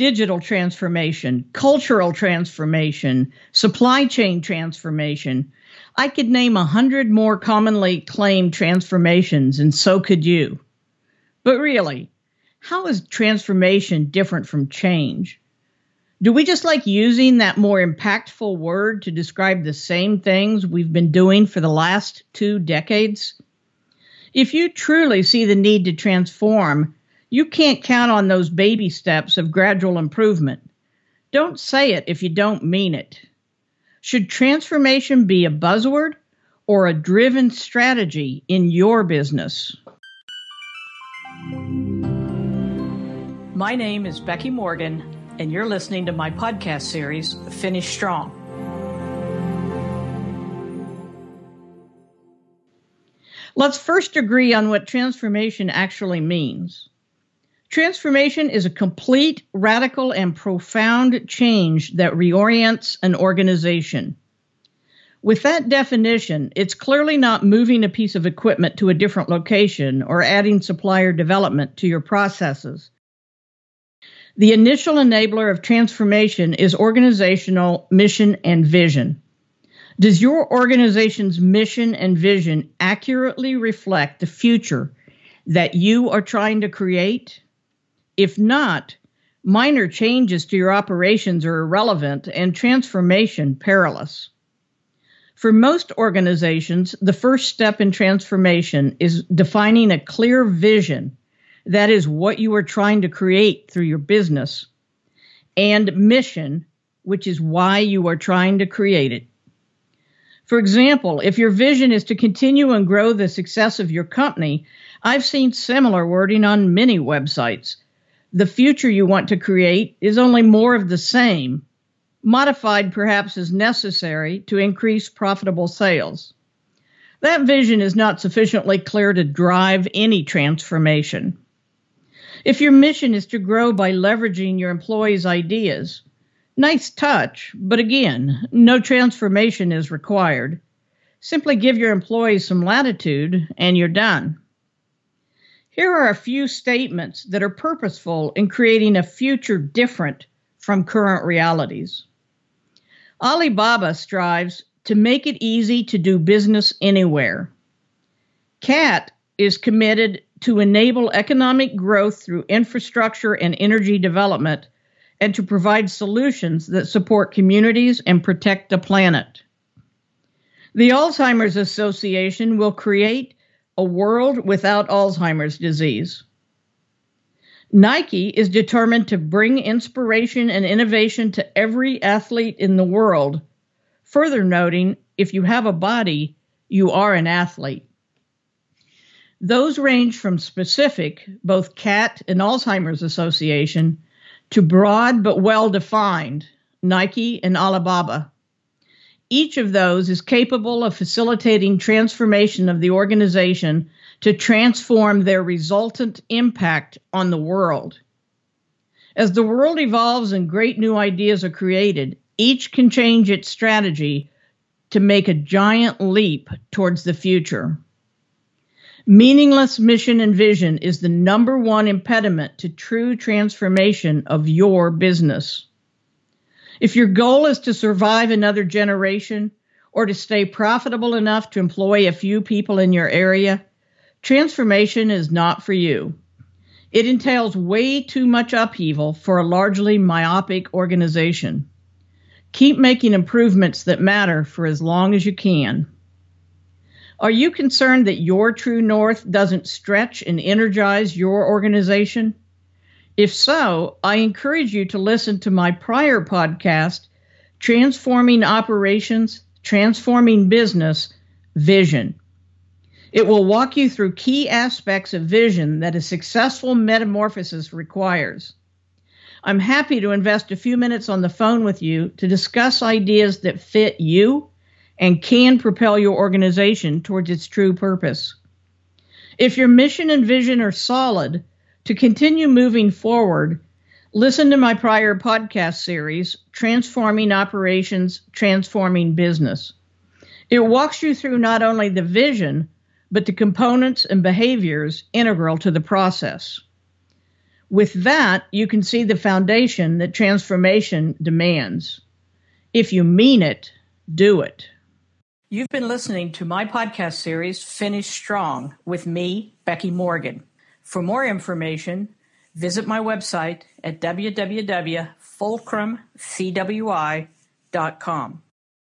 digital transformation, cultural transformation, supply chain transformation. I could name a hundred more commonly claimed transformations, and so could you. But really, how is transformation different from change? Do we just like using that more impactful word to describe the same things we've been doing for the last two decades? If you truly see the need to transform, you can't count on those baby steps of gradual improvement. Don't say it if you don't mean it. Should transformation be a buzzword or a driven strategy in your business? My name is Becky Morgan, and you're listening to my podcast series, Finish Strong. Let's first agree on what transformation actually means. Transformation is a complete, radical, and profound change that reorients an organization. With that definition, it's clearly not moving a piece of equipment to a different location or adding supplier development to your processes. The initial enabler of transformation is organizational mission and vision. Does your organization's mission and vision accurately reflect the future that you are trying to create? If not, minor changes to your operations are irrelevant and transformation perilous. For most organizations, the first step in transformation is defining a clear vision. That is what you are trying to create through your business, and mission, which is why you are trying to create it. For example, if your vision is to continue and grow the success of your company, I've seen similar wording on many websites the future you want to create is only more of the same, modified perhaps as necessary to increase profitable sales. That vision is not sufficiently clear to drive any transformation. If your mission is to grow by leveraging your employees' ideas, nice touch, but again, no transformation is required. Simply give your employees some latitude and you're done. Here are a few statements that are purposeful in creating a future different from current realities. Alibaba strives to make it easy to do business anywhere. CAT is committed to enable economic growth through infrastructure and energy development and to provide solutions that support communities and protect the planet. The Alzheimer's Association will create a world without Alzheimer's disease. Nike is determined to bring inspiration and innovation to every athlete in the world, further noting if you have a body, you are an athlete. Those range from specific, both CAT and Alzheimer's Association, to broad but well defined, Nike and Alibaba. Each of those is capable of facilitating transformation of the organization to transform their resultant impact on the world. As the world evolves and great new ideas are created, each can change its strategy to make a giant leap towards the future. Meaningless mission and vision is the number one impediment to true transformation of your business. If your goal is to survive another generation or to stay profitable enough to employ a few people in your area, transformation is not for you. It entails way too much upheaval for a largely myopic organization. Keep making improvements that matter for as long as you can. Are you concerned that your true north doesn't stretch and energize your organization? If so, I encourage you to listen to my prior podcast, Transforming Operations, Transforming Business Vision. It will walk you through key aspects of vision that a successful metamorphosis requires. I'm happy to invest a few minutes on the phone with you to discuss ideas that fit you and can propel your organization towards its true purpose. If your mission and vision are solid, to continue moving forward, listen to my prior podcast series, Transforming Operations, Transforming Business. It walks you through not only the vision, but the components and behaviors integral to the process. With that, you can see the foundation that transformation demands. If you mean it, do it. You've been listening to my podcast series, Finish Strong, with me, Becky Morgan. For more information, visit my website at www.fulcrumcwi.com.